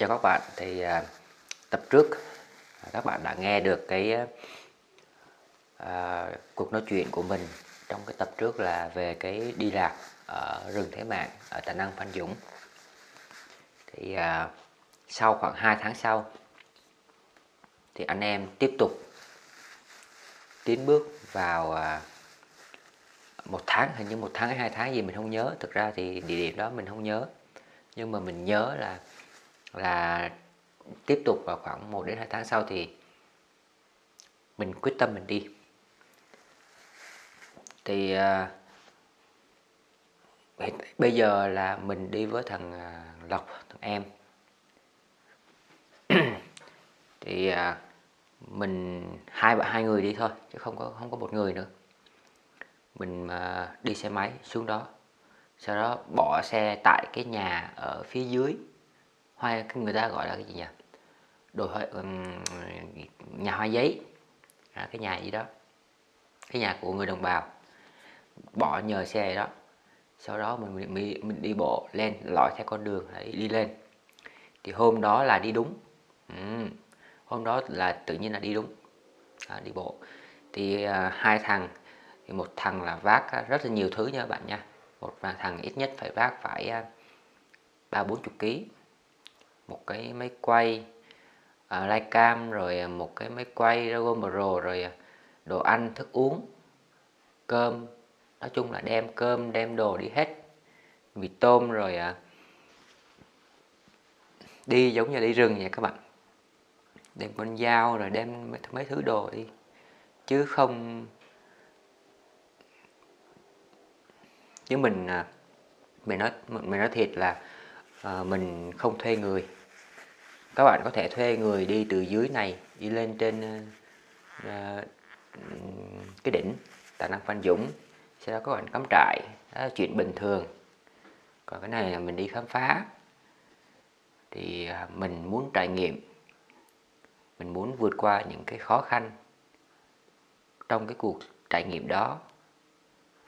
cho các bạn, thì à, tập trước à, các bạn đã nghe được cái à, cuộc nói chuyện của mình trong cái tập trước là về cái đi lạc ở rừng Thế Mạng ở Tà Năng Phan Dũng. Thì à, sau khoảng 2 tháng sau thì anh em tiếp tục tiến bước vào à, một tháng hình như một tháng hay hai tháng gì mình không nhớ. Thực ra thì địa điểm đó mình không nhớ. Nhưng mà mình nhớ là là tiếp tục vào khoảng 1 đến 2 tháng sau thì mình quyết tâm mình đi. Thì uh, bây giờ là mình đi với thằng uh, Lộc thằng em. Thì uh, mình hai bạn hai người đi thôi chứ không có không có một người nữa. Mình uh, đi xe máy xuống đó. Sau đó bỏ xe tại cái nhà ở phía dưới hoa người ta gọi là cái gì nhỉ? Đồ hoa, um, nhà hoa giấy. À, cái nhà gì đó. Cái nhà của người đồng bào. Bỏ nhờ xe đó. Sau đó mình, mình, mình đi bộ lên lội theo con đường để đi lên. Thì hôm đó là đi đúng. Ừ. hôm đó là tự nhiên là đi đúng. À, đi bộ. Thì à, hai thằng thì một thằng là vác rất là nhiều thứ nha bạn nha. Một thằng ít nhất phải vác phải à, ba bốn chục ký một cái máy quay à, uh, Lycam rồi à, một cái máy quay Dragon Pro rồi à, đồ ăn thức uống cơm. Nói chung là đem cơm đem đồ đi hết. Mì tôm rồi à, đi giống như đi rừng vậy các bạn. Đem con dao rồi đem mấy thứ đồ đi. Chứ không chứ mình à, mình nói mình nói thiệt là à, mình không thuê người các bạn có thể thuê người đi từ dưới này đi lên trên uh, cái đỉnh Tà Năng Phan Dũng. Sau đó các bạn cắm trại đó là chuyện bình thường. Còn cái này là mình đi khám phá. Thì à, mình muốn trải nghiệm. Mình muốn vượt qua những cái khó khăn trong cái cuộc trải nghiệm đó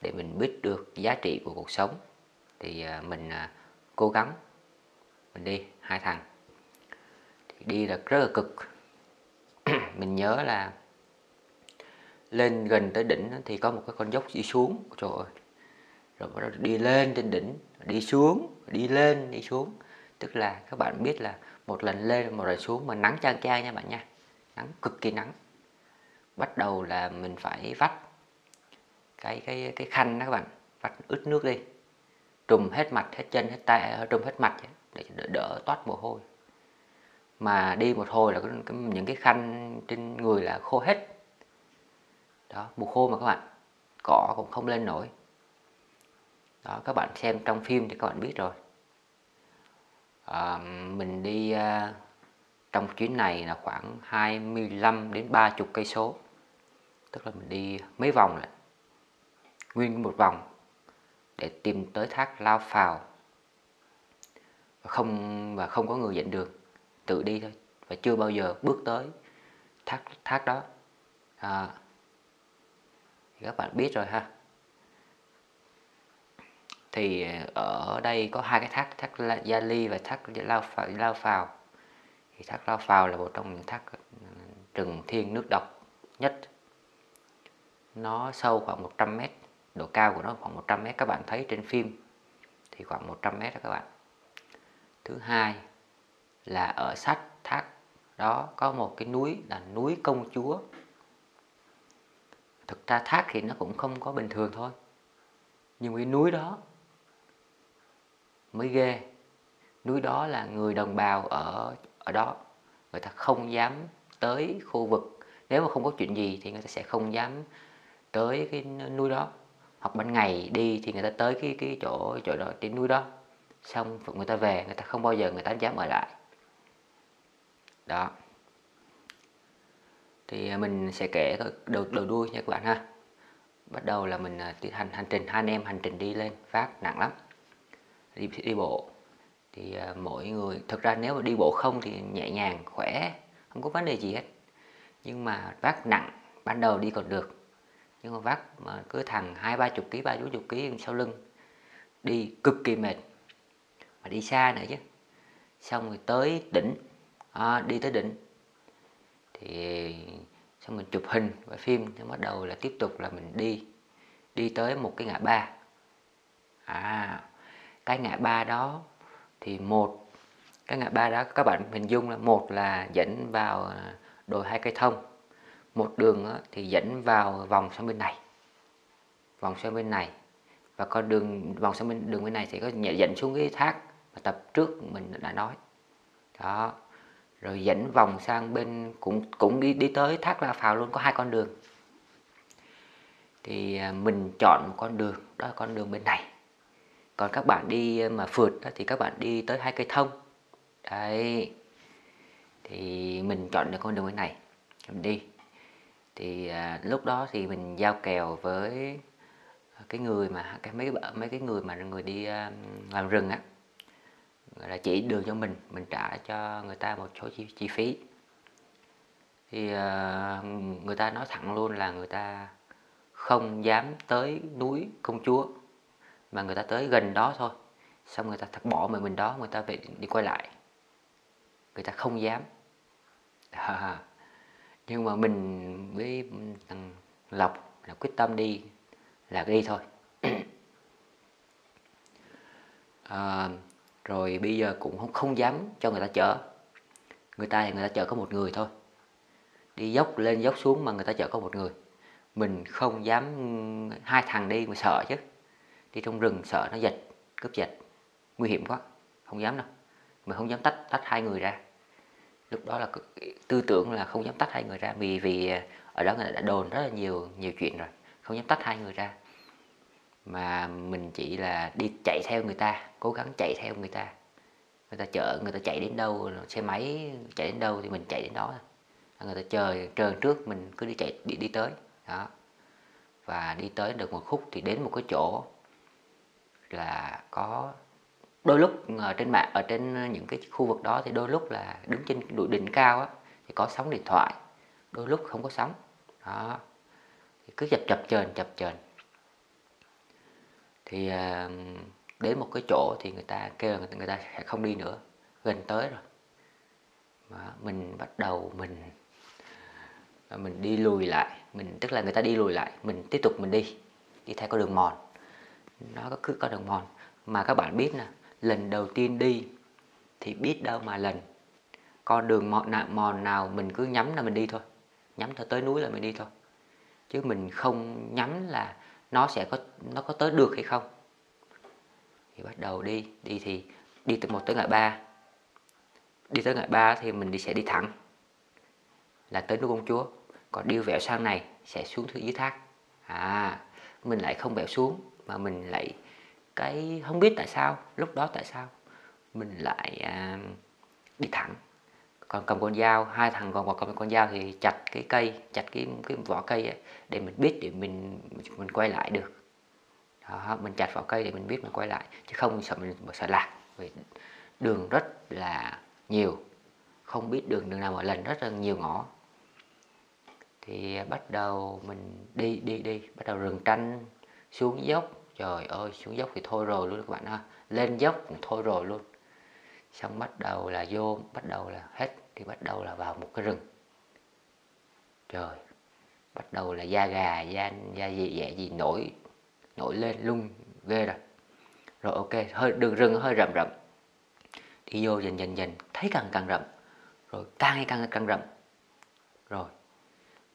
để mình biết được giá trị của cuộc sống. Thì à, mình à, cố gắng. Mình đi hai thằng đi là rất là cực. Mình nhớ là lên gần tới đỉnh thì có một cái con dốc đi xuống. Trời ơi. Rồi bắt đầu đi lên trên đỉnh đi xuống đi lên đi xuống. Tức là các bạn biết là một lần lên một lần xuống mà nắng chang chang nha bạn nha. Nắng cực kỳ nắng. Bắt đầu là mình phải vắt cái cái cái khăn đó các bạn. Vắt ướt nước đi. Trùm hết mặt hết chân hết tay trùm hết mặt để đỡ, đỡ toát mồ hôi mà đi một hồi là những cái khăn trên người là khô hết. Đó mùa khô mà các bạn cỏ cũng không lên nổi. Đó các bạn xem trong phim thì các bạn biết rồi. À, mình đi à, trong chuyến này là khoảng 25 đến 30 cây số. Tức là mình đi mấy vòng lại. Nguyên một vòng để tìm tới thác lao phào. Không và không có người dẫn đường tự đi thôi. Và chưa bao giờ bước tới thác thác đó. À, các bạn biết rồi ha. Thì ờ, ở đây có hai cái thác thác Gia Ly và thác Lao Phào, Lao Phào. Thì thác Lao Phào là một trong những thác ừ, rừng thiên nước độc nhất. Nó sâu khoảng 100 mét độ cao của nó khoảng 100 mét. Các bạn thấy trên phim thì khoảng 100 mét đó các bạn. Thứ hai là ở sát thác. Đó, có một cái núi là núi công chúa. Thực ra thác thì nó cũng không có bình thường thôi. Nhưng cái núi đó mới ghê. Núi đó là người đồng bào ở ở đó. Người ta không dám tới khu vực. Nếu mà không có chuyện gì thì người ta sẽ không dám tới cái núi đó. Hoặc ban ngày đi thì người ta tới cái cái chỗ chỗ đó trên núi đó. Xong người ta về, người ta không bao giờ người ta dám ở lại đó. Thì à, mình sẽ kể đầu đầu đuôi nha các bạn ha. Bắt đầu là mình à, tiến hành hành trình hai anh em hành trình đi lên phát nặng lắm. Đi đi bộ. Thì uh, mỗi người thực ra nếu mà đi bộ không thì nhẹ nhàng khỏe không có vấn đề gì hết. Nhưng mà vác nặng ban đầu đi còn được. Nhưng mà vác mà cứ thằng hai ba chục ký ba bốn chục ký sau lưng đi cực kỳ mệt. Mà đi xa nữa chứ. Xong rồi tới đỉnh à, đi tới đỉnh. Thì xong mình chụp hình và phim thì bắt đầu là tiếp tục là mình đi đi tới một cái ngã ba. À cái ngã ba đó thì một cái ngã ba đó các bạn hình dung là một là dẫn vào đồi hai cây thông. Một đường thì dẫn vào vòng sang bên này vòng sang bên này. Và con đường vòng sang bên đường bên này thì có dẫn xuống cái thác mà tập trước mình đã nói. Đó rồi dẫn vòng sang bên cũng cũng đi đi tới thác La Phào luôn có hai con đường. Thì à, mình chọn một con đường đó là con đường bên này. Còn các bạn đi à, mà phượt thì các bạn đi tới hai cây thông. Đấy. Thì mình chọn được con đường bên này. Mình đi. Thì à, lúc đó thì mình giao kèo với cái người mà cái mấy mấy cái người mà người đi à, làm rừng á là chỉ đường cho mình mình trả cho người ta một số chi, chi phí. Thì uh, người ta nói thẳng luôn là người ta không dám tới núi công chúa mà người ta tới gần đó thôi. Xong người ta thật bỏ mình mình đó người ta về đi quay lại. Người ta không dám. À, nhưng mà mình với thằng lộc là quyết tâm đi là đi thôi. À, rồi bây giờ cũng không, không dám cho người ta chở. Người ta thì người ta chở có một người thôi. Đi dốc lên dốc xuống mà người ta chở có một người. Mình không dám hai thằng đi mà sợ chứ. Đi trong rừng sợ nó dịch, cướp dịch, nguy hiểm quá không dám đâu. Mình không dám tách tách hai người ra. Lúc đó là tư tưởng là không dám tách hai người ra vì vì ở đó người ta đã đồn rất là nhiều nhiều chuyện rồi. Không dám tách hai người ra mà mình chỉ là đi chạy theo người ta cố gắng chạy theo người ta. Người ta chở người ta chạy đến đâu xe máy chạy đến đâu thì mình chạy đến đó. Người ta chờ chờ trước mình cứ đi chạy đi đi tới. Đó. Và đi tới được một khúc thì đến một cái chỗ là có đôi lúc ở trên mạng ở trên những cái khu vực đó thì đôi lúc là đứng trên đụi đỉnh cao á, thì có sóng điện thoại. Đôi lúc không có sóng. Đó. Thì cứ chập chập chờn chập chờn thì à, đến một cái chỗ thì người ta kêu người, người ta sẽ không đi nữa gần tới rồi. Mà mình bắt đầu mình à, mình đi lùi lại mình tức là người ta đi lùi lại mình tiếp tục mình đi đi theo con đường mòn. Nó cứ con đường mòn. Mà các bạn biết nè lần đầu tiên đi thì biết đâu mà lần con đường mòn nào, mòn nào mình cứ nhắm là mình đi thôi. Nhắm tới núi là mình đi thôi. Chứ mình không nhắm là nó sẽ có nó có tới được hay không? Thì bắt đầu đi đi thì đi từ một tới ngã ba. Đi tới ngã ba thì mình đi sẽ đi thẳng là tới núi công chúa. Còn đi vẹo sang này sẽ xuống thứ dưới thác. À mình lại không vẹo xuống mà mình lại cái không biết tại sao lúc đó tại sao mình lại à, đi thẳng còn cầm con dao hai thằng còn cầm con dao thì chặt cái cây chặt cái cái vỏ cây ấy, để mình biết để mình mình quay lại được. Đó, mình chặt vỏ cây để mình biết mình quay lại chứ không sợ mình sợ lạc. Vì đường rất là nhiều không biết đường đường nào mà lần rất là nhiều ngõ. Thì bắt đầu mình đi đi đi bắt đầu rừng tranh xuống dốc. Trời ơi xuống dốc thì thôi rồi luôn các bạn ha. Lên dốc thì thôi rồi luôn. Xong bắt đầu là vô bắt đầu là hết thì bắt đầu là vào một cái rừng. Trời bắt đầu là da gà da da gì dẻ gì nổi nổi lên lung ghê rồi. Rồi ok hơi đường rừng hơi rậm rậm. Đi vô dần dần dần thấy càng càng rậm. Rồi càng ngày càng càng rậm. Rồi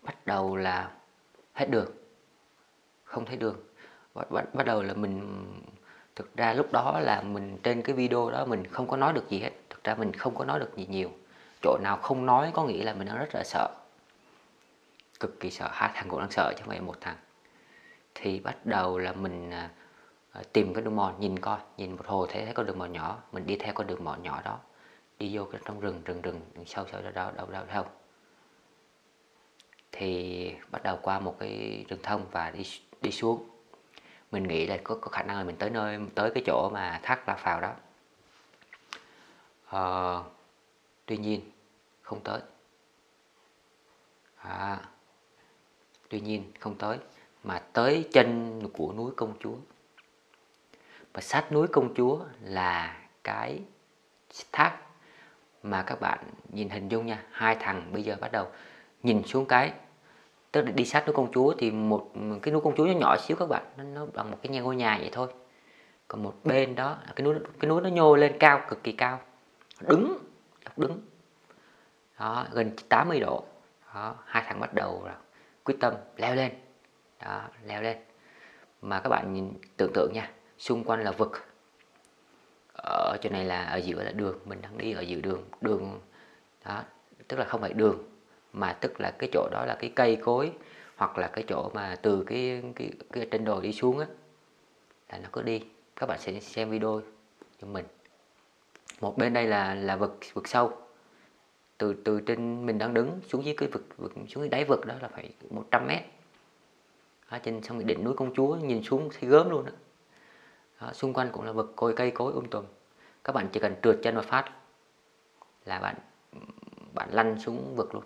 bắt đầu là hết đường. Không thấy đường. Bắt, bắt, bắt đầu là mình thực ra lúc đó là mình trên cái video đó mình không có nói được gì hết. Thực ra mình không có nói được gì nhiều chỗ nào không nói có nghĩa là mình đang rất là sợ. Cực kỳ sợ hai thằng cũng đang sợ chứ không phải một thằng. Thì bắt đầu là mình à, à, tìm cái đường mòn nhìn coi nhìn một hồi thấy thấy con đường mòn nhỏ mình đi theo con đường mòn nhỏ đó. Đi vô cái trong rừng rừng rừng sâu sâu đâu đâu đâu đâu đâu thì bắt đầu qua một cái rừng thông và đi đi xuống. Mình nghĩ là có, có khả năng là mình tới nơi tới cái chỗ mà thác la phào đó. Ờ, tuy nhiên không tới. À, tuy nhiên không tới mà tới chân của núi công chúa. Và sát núi công chúa là cái thác mà các bạn nhìn hình dung nha. Hai thằng bây giờ bắt đầu nhìn xuống cái tức là đi sát núi công chúa thì một cái núi công chúa nó nhỏ xíu các bạn nó, nó bằng một cái nhà ngôi nhà vậy thôi. Còn một bên đó cái núi cái núi nó nhô lên cao cực kỳ cao. Đứng đứng đó gần 80 độ. Đó hai thằng bắt đầu là quyết tâm leo lên. Đó leo lên. Mà các bạn nhìn tưởng tượng nha xung quanh là vực. Ở chỗ này là ở giữa là đường mình đang đi ở giữa đường đường đó tức là không phải đường mà tức là cái chỗ đó là cái cây cối hoặc là cái chỗ mà từ cái cái, cái trên đồi đi xuống á là nó cứ đi. Các bạn sẽ xem video cho mình. Một bên đây là là vực vực sâu từ từ trên mình đang đứng xuống dưới cái vực, vực xuống cái đáy vực đó là phải 100 mét. Ở trên xong đỉnh núi công chúa nhìn xuống thấy gớm luôn đó. đó xung quanh cũng là vực cối cây cối um tùm. Các bạn chỉ cần trượt chân một phát là bạn bạn lăn xuống vực luôn.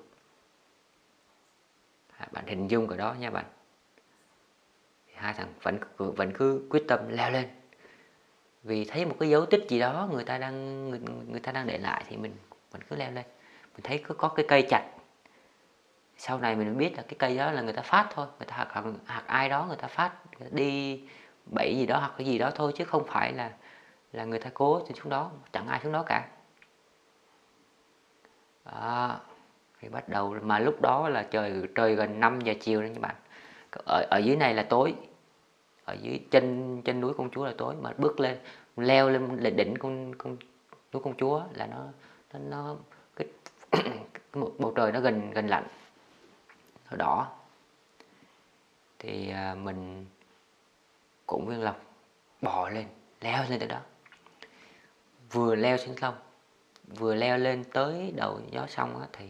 À, bạn hình dung cái đó nha bạn. Hai thằng vẫn vẫn cứ quyết tâm leo lên. Vì thấy một cái dấu tích gì đó người ta đang người, người ta đang để lại thì mình mình cứ leo lên mình thấy có, có cái cây chặt sau này mình biết là cái cây đó là người ta phát thôi. Người ta hoặc, hoặc ai đó người ta phát người ta đi bẫy gì đó hoặc cái gì đó thôi chứ không phải là là người ta cố xuống đó chẳng ai xuống đó cả. Đó. thì bắt đầu mà lúc đó là trời trời gần 5 giờ chiều đấy các bạn. Ở, ở dưới này là tối. Ở dưới chân chân núi công chúa là tối mà bước lên leo lên đỉnh con con núi công chúa là nó nó, nó một bầu trời nó gần gần lạnh. Nó đỏ thì à, mình cũng viên lộc bò lên leo lên tới đó. Vừa leo xuống sông vừa leo lên tới đầu gió sông á, thì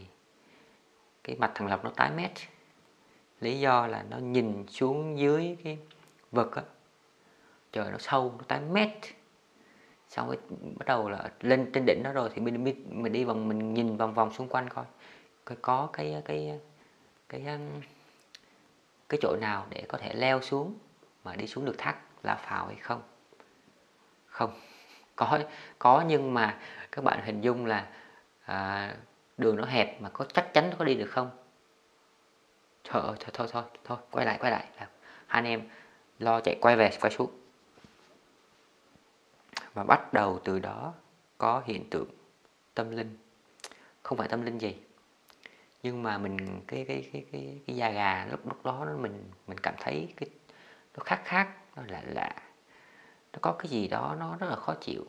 cái mặt thằng lộc nó tái mét. Lý do là nó nhìn xuống dưới cái vực á trời nó sâu nó tái mét xong cái bắt đầu là lên trên đỉnh đó rồi thì mình mình đi vòng mình nhìn vòng vòng xung quanh coi. Coi có cái cái cái cái, cái chỗ nào để có thể leo xuống mà đi xuống được thác la phào hay không? Không. Có có nhưng mà các bạn hình dung là à, đường nó hẹp mà có chắc chắn nó có đi được không? Thôi thôi thôi thôi quay lại quay lại. Hai anh em lo chạy quay về quay xuống và bắt đầu từ đó có hiện tượng tâm linh. Không phải tâm linh gì nhưng mà mình cái cái cái cái cái da gà lúc lúc đó mình mình cảm thấy cái nó khác khác nó lạ lạ. Nó có cái gì đó nó rất là khó chịu.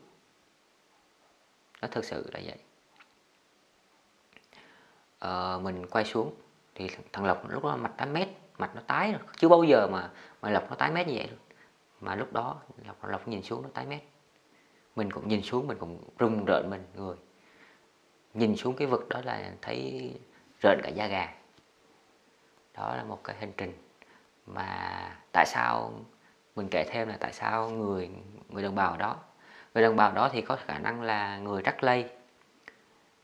Nó thực sự là vậy. Ờ, mình quay xuống thì thằng lộc lúc đó mặt nó mét mặt nó tái rồi. Chưa bao giờ mà mà lộc nó tái mét như vậy luôn. Mà lúc đó lộc lộc nhìn xuống nó tái mét mình cũng nhìn xuống mình cũng rung rợn mình người. Nhìn xuống cái vực đó là thấy rợn cả da gà. Đó là một cái hành trình mà tại sao mình kể thêm là tại sao người người đồng bào đó người đồng bào đó thì có khả năng là người Rắc Lây.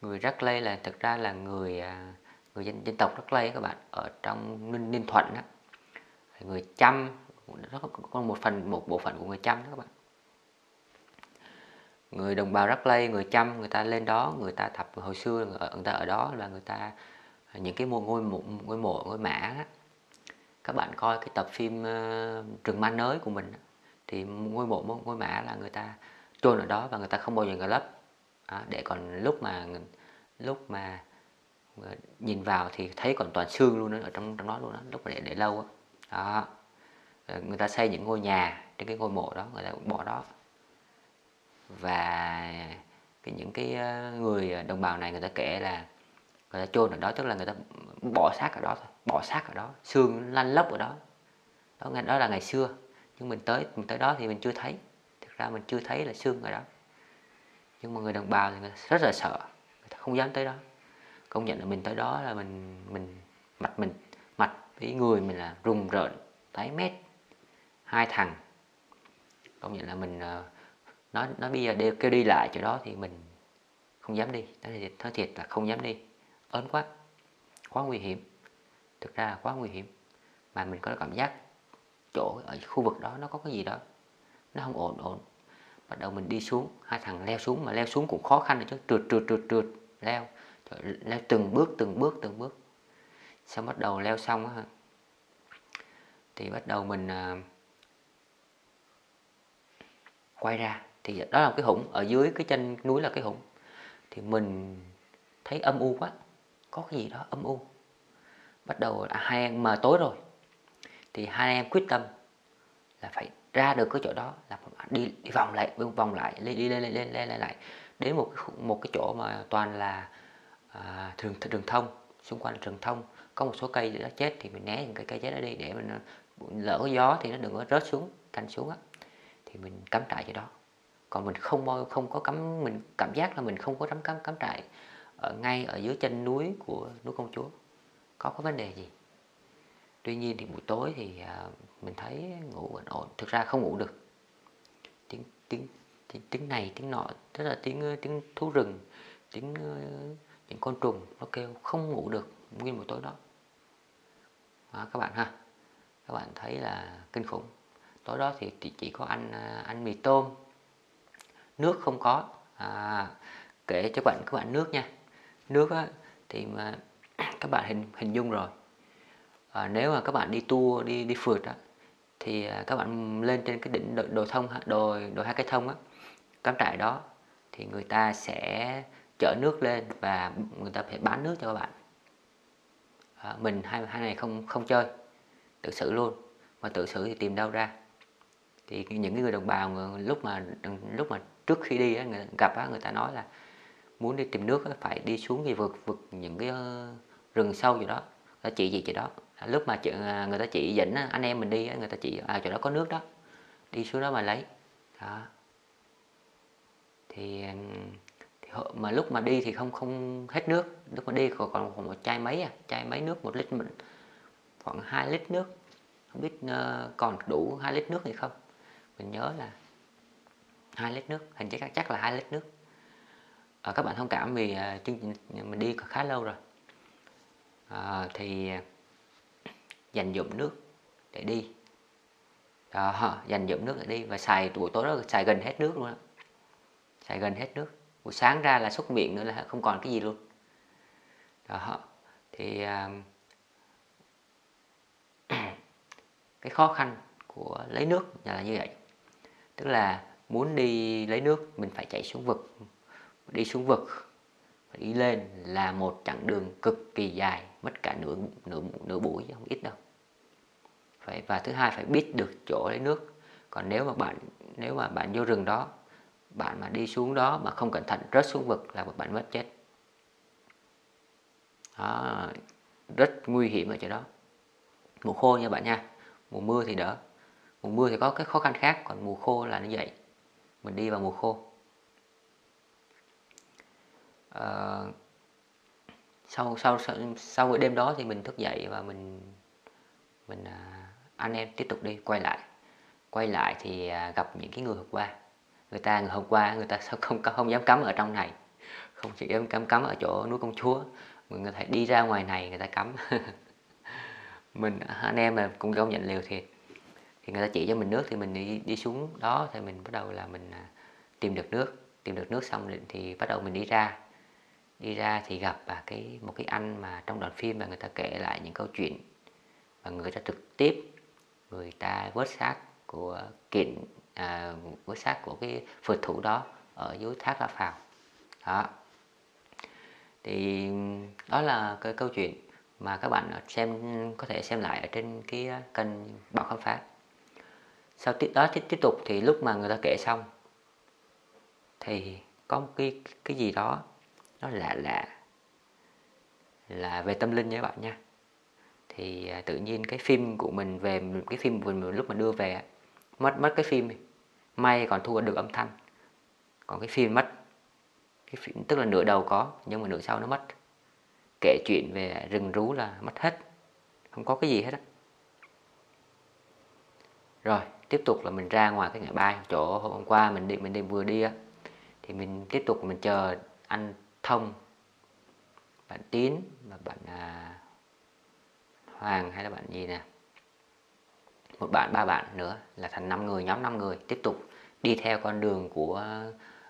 Người Rắc Lây là thực ra là người à, người dân dân tộc Rắc Lây các bạn ở trong Ninh, Ninh Thuận đó. người Chăm nó có một phần một bộ phận của người Chăm đó các bạn người đồng bào Rắc Lây người Chăm người ta lên đó người ta thập hồi xưa người ta ở đó là người ta những cái ngôi ngôi mộ ngôi mộ ngôi mã đó. các bạn coi cái tập phim ờ, uh, rừng ma nới của mình thì ngôi mộ ngôi mã là người ta chôn ở đó và người ta không bao giờ người lấp đó, để còn lúc mà lúc mà ờ, nhìn vào thì thấy còn toàn xương luôn đó, ở trong trong đó luôn đó lúc mà để để lâu đó. đó người ta xây những ngôi nhà trên cái ngôi mộ đó người ta cũng bỏ đó và cái những cái ờ, người ờ, đồng bào này người ta kể là người ta chôn ở đó tức là người ta bỏ xác ở đó thôi bỏ xác ở đó xương lăn lóc ở đó. Đó đó là ngày xưa nhưng mình tới mình tới đó thì mình chưa thấy. Thực ra mình chưa thấy là xương ở đó. Nhưng mà người đồng bào thì người ta rất là sợ người ta không dám tới đó. Công nhận là mình tới đó là mình mình mặt mình mặt với người mình là rùng rợn tái mét hai thằng. Công nhận là mình uh, nó nó bây giờ đều kêu đi lại chỗ đó thì mình không dám đi. Nói thiệt, nói thiệt là không dám đi. Ớn quá. Quá nguy hiểm. Thực ra là quá nguy hiểm. Mà mình có cảm giác chỗ ở khu vực đó nó có cái gì đó. Nó không ổn ổn. Bắt đầu mình đi xuống hai thằng leo xuống mà leo xuống cũng khó khăn chứ. Trượt trượt trượt trượt. Leo. Leo từng bước từng bước từng bước. Xong bắt đầu leo xong á. Thì bắt đầu mình uh, quay ra thì đó là cái hũng ở dưới cái chân núi là cái hũng thì mình thấy âm u quá có cái gì đó âm u. Bắt đầu à, hai em mà tối rồi. Thì hai em quyết tâm là phải ra được cái chỗ đó là đi đi vòng lại vòng lại đi, đi lên lên lên lên lại, đến một cái, một cái chỗ mà toàn là à, đường thông xung quanh đường rừng thông. Có một số cây đã chết thì mình né những cái cây chết đó đi để mình à, lỡ gió thì nó đừng có rớt xuống canh xuống á. Thì mình cắm trại cho đó còn mình không không có cắm mình cảm giác là mình không có cắm cắm cắm trại ở ngay ở dưới chân núi của núi công chúa. Có có vấn đề gì? Tuy nhiên thì buổi tối thì à, mình thấy ngủ ổn ổn. Thực ra không ngủ được. Tiếng tiếng tiếng, tiếng này tiếng nọ tức là tiếng tiếng thú rừng tiếng những con trùng nó kêu không ngủ được nguyên buổi tối đó. Đó, các bạn ha. Các bạn thấy là kinh khủng. Tối đó thì chỉ có ăn anh ăn mì tôm nước không có. À, kể cho bạn các bạn nước nha. Nước á, thì mà các bạn hình hình dung rồi. À, nếu mà các bạn đi tour đi đi phượt á, thì à, các bạn lên trên cái đỉnh đồi, đồi thông đồi đồi hai cái thông á cắm trại đó thì người ta sẽ chở nước lên và người ta phải bán nước cho các bạn. À, mình hai hai này không không chơi tự xử luôn. Mà tự xử thì tìm đâu ra. Thì những người đồng bào lúc mà lúc mà trước khi đi người gặp người ta nói là muốn đi tìm nước phải đi xuống cái vực vực những cái ờ, rừng sâu gì đó ta chỉ gì chị đó à, lúc mà à, người ta chỉ dẫn anh em mình đi người ta chỉ à chỗ đó có nước đó đi xuống đó mà lấy. Đó. Thì, thì mà lúc mà đi thì không không hết nước lúc mà đi còn còn một chai mấy à chai mấy nước một lít mình khoảng 2 lít nước. Không biết ờ, còn đủ 2 lít nước hay không. Mình nhớ là 2 lít nước hình chắc chắc là 2 lít nước. À, các bạn thông cảm vì uh, chương trình ờ, mình đi khá lâu rồi. À, thì dành dụng nước để đi. Đó, dành dụng nước để đi và xài buổi tối đó xài gần hết nước luôn đó. xài gần hết nước. Buổi sáng ra là xúc miệng nữa là không còn cái gì luôn. Đó thì uh, cái khó khăn của lấy nước là như vậy. Tức là muốn đi lấy nước mình phải chạy xuống vực. Đi xuống vực đi lên là một chặng đường cực kỳ dài mất cả nửa nửa nửa buổi không ít đâu. Phải và thứ hai phải biết được chỗ lấy nước. Còn nếu mà bạn nếu mà bạn vô rừng đó bạn mà đi xuống đó mà không cẩn thận rớt xuống vực là bạn mất chết. Đó, rất nguy hiểm ở chỗ đó. Mùa khô nha bạn nha mùa mưa thì đỡ. Mùa mưa thì có cái khó khăn khác còn mùa khô là như vậy mình đi vào mùa khô. À, sau sau sau, sau buổi đêm đó thì mình thức dậy và mình mình à, anh em tiếp tục đi quay lại. Quay lại thì à, gặp những cái người hôm qua. Người ta người hôm qua người ta sao không không dám cắm ở trong này. Không chỉ dám cắm cắm ở chỗ núi công chúa. Người ta đi ra ngoài này người ta cắm. Mình anh em mà cũng công nhận liều thiệt thì người ta chỉ cho mình nước thì mình đi đi xuống đó thì mình bắt đầu là mình à, tìm được nước. Tìm được nước xong thì bắt đầu mình đi ra. Đi ra thì gặp à, cái một cái anh mà trong đoạn phim mà người ta kể lại những câu chuyện và người ta trực tiếp người ta vớt xác của kiện à, vớt xác của cái phượt thủ đó ở dưới thác La Phào. Đó. Thì đó là cái câu chuyện mà các bạn xem có thể xem lại ở trên cái à, kênh Bảo Khám Phá sau tiếp đó tiếp, tiếp tục thì lúc mà người ta kể xong thì có một cái cái gì đó nó lạ lạ là về tâm linh nha các bạn nha. Thì à, tự nhiên cái phim của mình về cái phim của mình lúc mà đưa về mất mất cái phim may còn thu được âm thanh. Còn cái phim mất cái phim, tức là nửa đầu có nhưng mà nửa sau nó mất. Kể chuyện về rừng rú là mất hết. Không có cái gì hết á. Rồi tiếp tục là mình ra ngoài cái ngã ba chỗ hôm qua mình đi mình đi vừa đi á thì mình tiếp tục mình chờ anh thông bạn tín và bạn à, hoàng hay là bạn gì nè một bạn ba bạn nữa là thành năm người nhóm năm người tiếp tục đi theo con đường của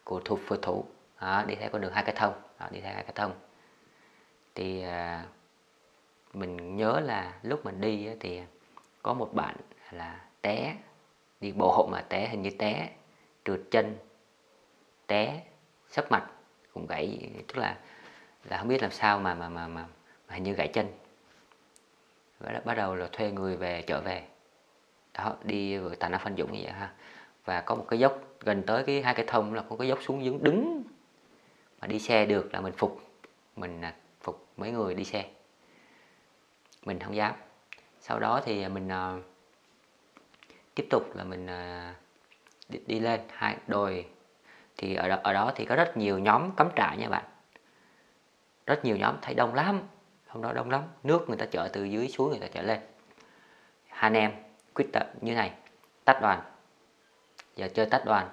của thuộc phật thủ. Đó, đi theo con đường hai cái thông. Đó, đi theo hai cái thông. Thì à, mình nhớ là lúc mình đi á, thì có một bạn là té đi bộ hộ mà té hình như té. Trượt chân té sấp mặt cũng gãy tức là là không biết làm sao mà mà mà mà, mà hình như gãy chân. Và bắt đầu là thuê người về trở về. Đó đi vừa tài năng phân dụng như vậy ha. Và có một cái dốc gần tới cái hai cái thông là có cái dốc xuống đứng đứng. Mà đi xe được là mình phục mình à, phục mấy người đi xe. Mình không dám. Sau đó thì mình uh, tiếp tục là mình à, đi, đi lên. Hai đồi thì ở đó, ở đó thì có rất nhiều nhóm cắm trại nha bạn. Rất nhiều nhóm thấy đông lắm. Hôm đó đông lắm. Nước người ta chở từ dưới xuống người ta chở lên. Hai anh em quyết tâm như này. Tách đoàn. Giờ chơi tách đoàn.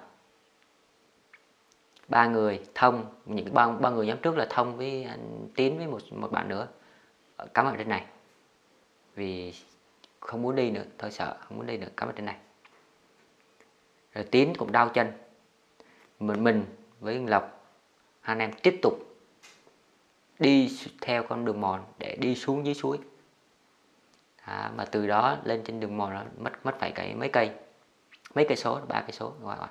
Ba người thông những ba ba người nhóm trước là thông với à, anh tiến với một một bạn nữa. Cắm ở trên này. Vì không muốn đi nữa thôi sợ không muốn đi nữa cắm ở trên này. Rồi tiến cũng đau chân. Mình mình với lộc hai anh em tiếp tục đi theo con đường mòn để đi xuống dưới suối. À, mà từ đó lên trên đường mòn nó mất mất phải cái mấy cây mấy cây số ba cây số ngoài ngoài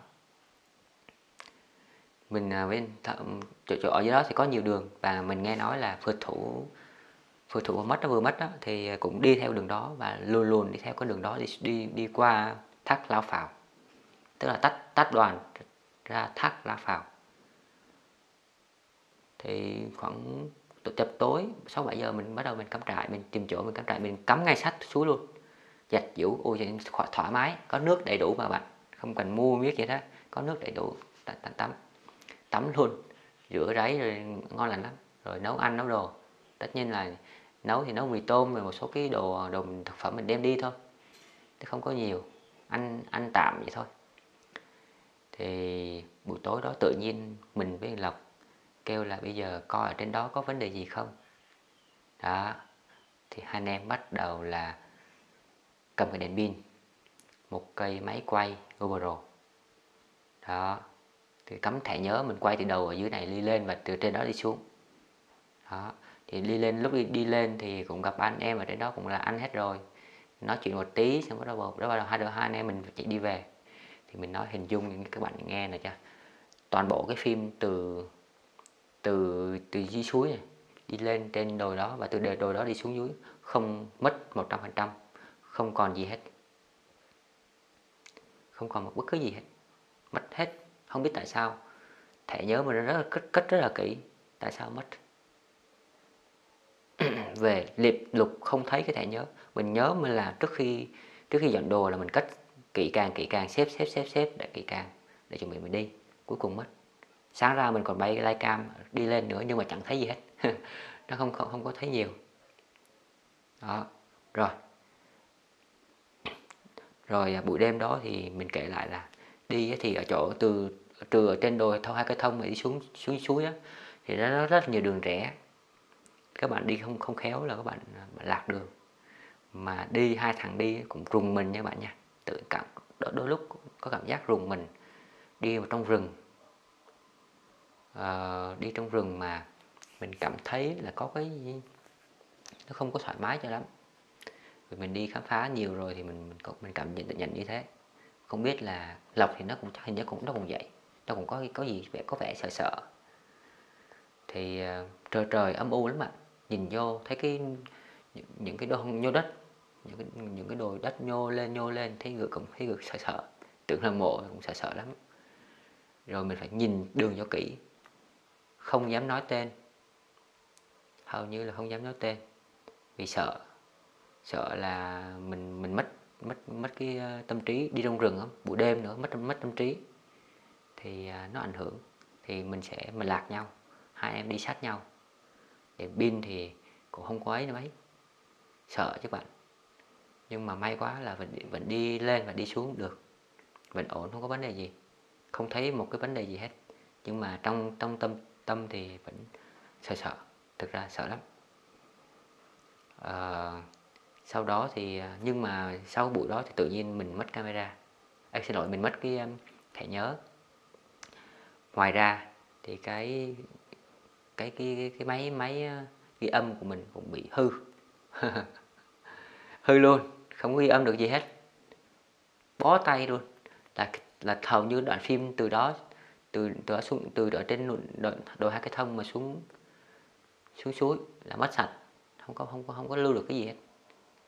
mình à, bên chỗ, chỗ ở dưới đó thì có nhiều đường và mình nghe nói là phượt thủ phượt thủ mất nó vừa mất đó, thì cũng đi theo đường đó và luôn luôn đi theo con đường đó, đi đi đi qua thác lao phào. Tức là tách tách đoàn ra thác lao phào. Thì khoảng chập tối 6 7 giờ mình bắt đầu mình cắm trại, mình tìm chỗ mình cắm trại, mình cắm ngay sát xuống luôn. Dạch giũ ôi thoải mái, có nước đầy đủ mà bạn. Không cần mua biết gì đó có nước đầy đủ, tắm tắm tắm luôn. Rửa ráy rồi ngon lành lắm, rồi nấu ăn, nấu đồ tất nhiên là nấu thì nấu mì tôm rồi một số cái đồ đồ thực phẩm mình đem đi thôi. Chứ không có nhiều. Ăn ăn tạm vậy thôi. Thì buổi tối đó tự nhiên mình với lộc kêu là bây giờ coi ở trên đó có vấn đề gì không? Đó. Thì hai anh em bắt đầu là cầm cái đèn pin, một cây máy quay GoPro đó. Thì cắm thẻ nhớ mình quay từ đầu ở dưới này đi lên và từ trên đó đi xuống. Đó thì đi lên lúc đi, đi lên thì cũng gặp anh em ở trên đó cũng là anh hết rồi. Nói chuyện một tí xong bắt đầu đó bắt đầu hai đứa hai anh em mình chạy đi về. Thì mình nói hình dung những các bạn nghe này cho. Toàn bộ cái phim từ từ từ dưới suối này đi lên trên đồi đó và từ đồi đó đi xuống dưới không mất 100% không còn gì hết. Không còn một bất cứ gì hết mất hết. Không biết tại sao. Thẻ nhớ mình rất là cất, cất rất là kỹ tại sao mất về liệt lục không thấy cái thẻ nhớ. Mình nhớ mình là trước khi trước khi dọn đồ là mình cất kỹ càng kỹ càng xếp xếp xếp xếp để kỹ càng để chuẩn bị mình đi. Cuối cùng mất. Sáng ra mình còn bay lai cam đi lên nữa nhưng mà chẳng thấy gì hết. Nó không không không có thấy nhiều. Đó. Rồi. Rồi à, buổi đêm đó thì mình kể lại là đi thì ở chỗ từ từ ở trên đồi thâu hai cái thông mà đi xuống xuống suối á thì nó rất, rất nhiều đường rẽ các bạn đi không không khéo là các bạn, à, bạn lạc đường. Mà đi hai thằng đi cũng rùng mình nha bạn nha. Tự cảm đôi, đôi lúc có cảm giác rùng mình. Đi vào trong rừng. Uh, đi trong rừng mà mình cảm thấy là có cái gì nó không có thoải mái cho lắm. Vì mình đi khám phá nhiều rồi thì mình mình, mình cảm nhận nhận như thế. Không biết là lộc thì nó cũng hình như cũng nó cũng vậy. Nó cũng có có gì vẻ có vẻ sợ sợ. Thì uh, trời trời âm u lắm ạ nhìn vô thấy cái những, những cái đô nhô đất những cái, những cái đồi đất nhô lên nhô lên thấy ngựa cũng thấy ngựa sợ sợ. Tưởng là mộ cũng sợ sợ lắm. Rồi mình phải nhìn đường cho kỹ. Không dám nói tên. Hầu như là không dám nói tên. Vì sợ sợ là mình mình mất mất mất cái ờ, tâm trí. Đi trong rừng không buổi đêm nữa mất mất tâm trí. Thì à, nó ảnh hưởng. Thì mình sẽ mình lạc nhau. Hai em đi sát nhau để pin thì cũng không có ấy mấy. Sợ chứ bạn. Nhưng mà may quá là vẫn vẫn đi lên và đi xuống được. Vẫn ổn không có vấn đề gì. Không thấy một cái vấn đề gì hết. Nhưng mà trong trong tâm tâm thì vẫn sợ sợ. Thực ra sợ lắm. À, sau đó thì à, nhưng mà sau buổi đó thì tự nhiên mình mất camera. Anh xin lỗi mình mất cái um, thẻ nhớ. Ngoài ra thì cái cái cái cái máy máy ờ, ghi âm của mình cũng bị hư. Hư luôn không ghi âm được gì hết. Bó tay luôn. Là là hầu như đoạn phim từ đó từ từ đó xuống từ ở trên đồi, đồi hai cái thông mà xuống xuống suối là mất sạch. Không có không có không có lưu được cái gì hết.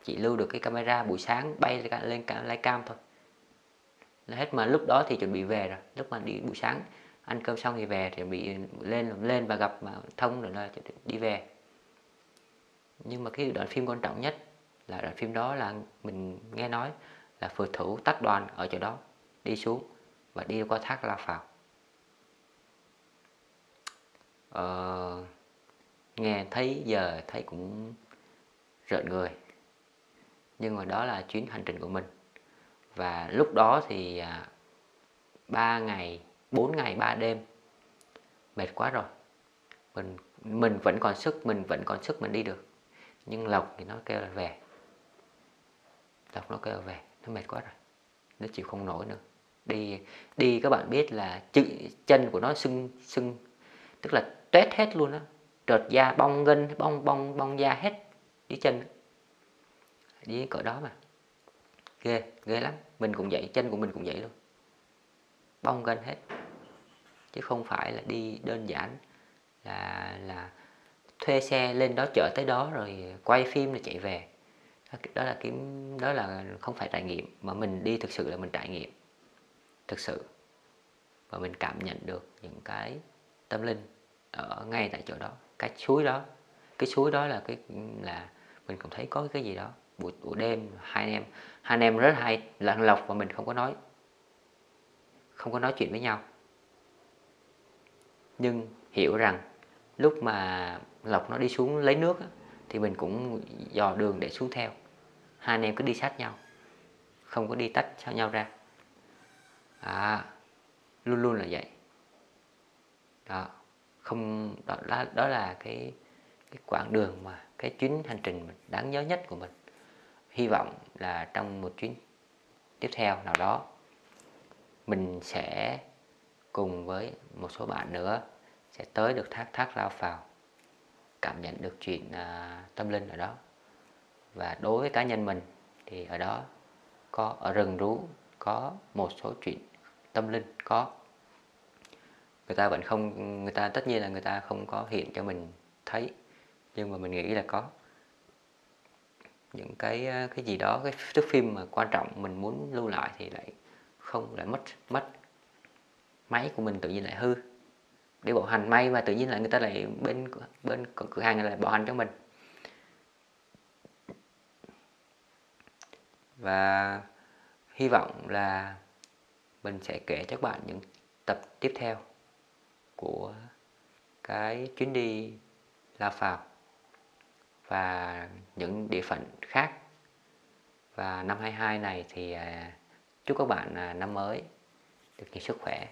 Chỉ lưu được cái camera buổi sáng bay lên lên lấy cam thôi. Là hết mà lúc đó thì chuẩn bị về rồi. Lúc mà đi buổi sáng ăn cơm xong thì về thì bị lên lên và gặp mà thông rồi là đi về. Nhưng mà cái đoạn phim quan trọng nhất là đoạn phim đó là mình nghe nói là phượt thủ tách đoàn ở chỗ đó đi xuống và đi qua thác La Phào. Ờ, nghe thấy giờ thấy cũng rợn người. Nhưng mà đó là chuyến hành trình của mình. Và lúc đó thì à, ba ngày 4 ngày 3 đêm. Mệt quá rồi. Mình mình vẫn còn sức mình vẫn còn sức mình đi được. Nhưng lộc thì nó kêu là về. Lộc nó kêu là về. Nó mệt quá rồi. Nó chịu không nổi nữa. Đi đi các bạn biết là chữ, chân của nó sưng sưng. Tức là tét hết luôn á. Trượt da bong gân bong bong bong da hết dưới chân. Đi cỡ đó mà. Ghê ghê lắm. Mình cũng vậy chân của mình cũng vậy luôn bong gân hết. Chứ không phải là đi đơn giản là là thuê xe lên đó chở tới đó rồi quay phim rồi chạy về. Đó là kiếm, đó là không phải trải nghiệm, mà mình đi thực sự là mình trải nghiệm. Thực sự. Và mình cảm nhận được những cái tâm linh ở ngay tại chỗ đó, cái suối đó. Cái suối đó là cái, là mình cũng thấy có cái gì đó. Buổi buổi đêm, hai anh em, hai anh em rất hay lặng lọc và mình không có nói không có nói chuyện với nhau. Nhưng hiểu rằng lúc mà lộc nó đi xuống lấy nước thì mình cũng dò đường để xuống theo. Hai anh em cứ đi sát nhau không có đi tách cho nhau ra. À, luôn luôn là vậy. Đó không đó, đó, đó là cái cái quãng đường mà cái chuyến hành trình đáng nhớ nhất của mình. Hy vọng là trong một chuyến tiếp theo nào đó mình sẽ cùng với một số bạn nữa sẽ tới được thác thác lao vào cảm nhận được chuyện à, tâm linh ở đó. Và đối với cá nhân mình thì ở đó có ở rừng rú có một số chuyện tâm linh có. Người ta vẫn không người ta tất nhiên là người ta không có hiện cho mình thấy nhưng mà mình nghĩ là có. Những cái à, cái gì đó cái thước phim mà quan trọng mình muốn lưu lại thì lại không lại mất mất máy của mình tự nhiên lại hư. Để bảo hành may mà tự nhiên là người ta lại bên bên cửa hàng lại bảo hành cho mình. Và hy vọng là mình sẽ kể cho các bạn những tập tiếp theo của cái chuyến đi La Phào và những địa phận khác. Và năm 22 này thì à, chúc các bạn à, năm mới được nhiều sức khỏe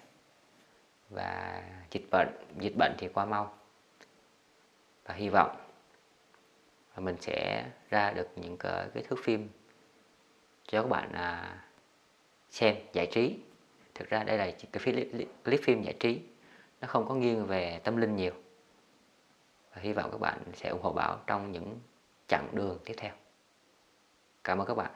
và dịch bệnh dịch bệnh thì qua mau. Và hy vọng là mình sẽ ra được những cái, cái thước phim cho các bạn à, xem giải trí. Thực ra đây là cái clip, clip phim giải trí. Nó không có nghiêng về tâm linh nhiều. Và hy vọng các bạn sẽ ủng hộ Bảo trong những chặng đường tiếp theo. Cảm ơn các bạn.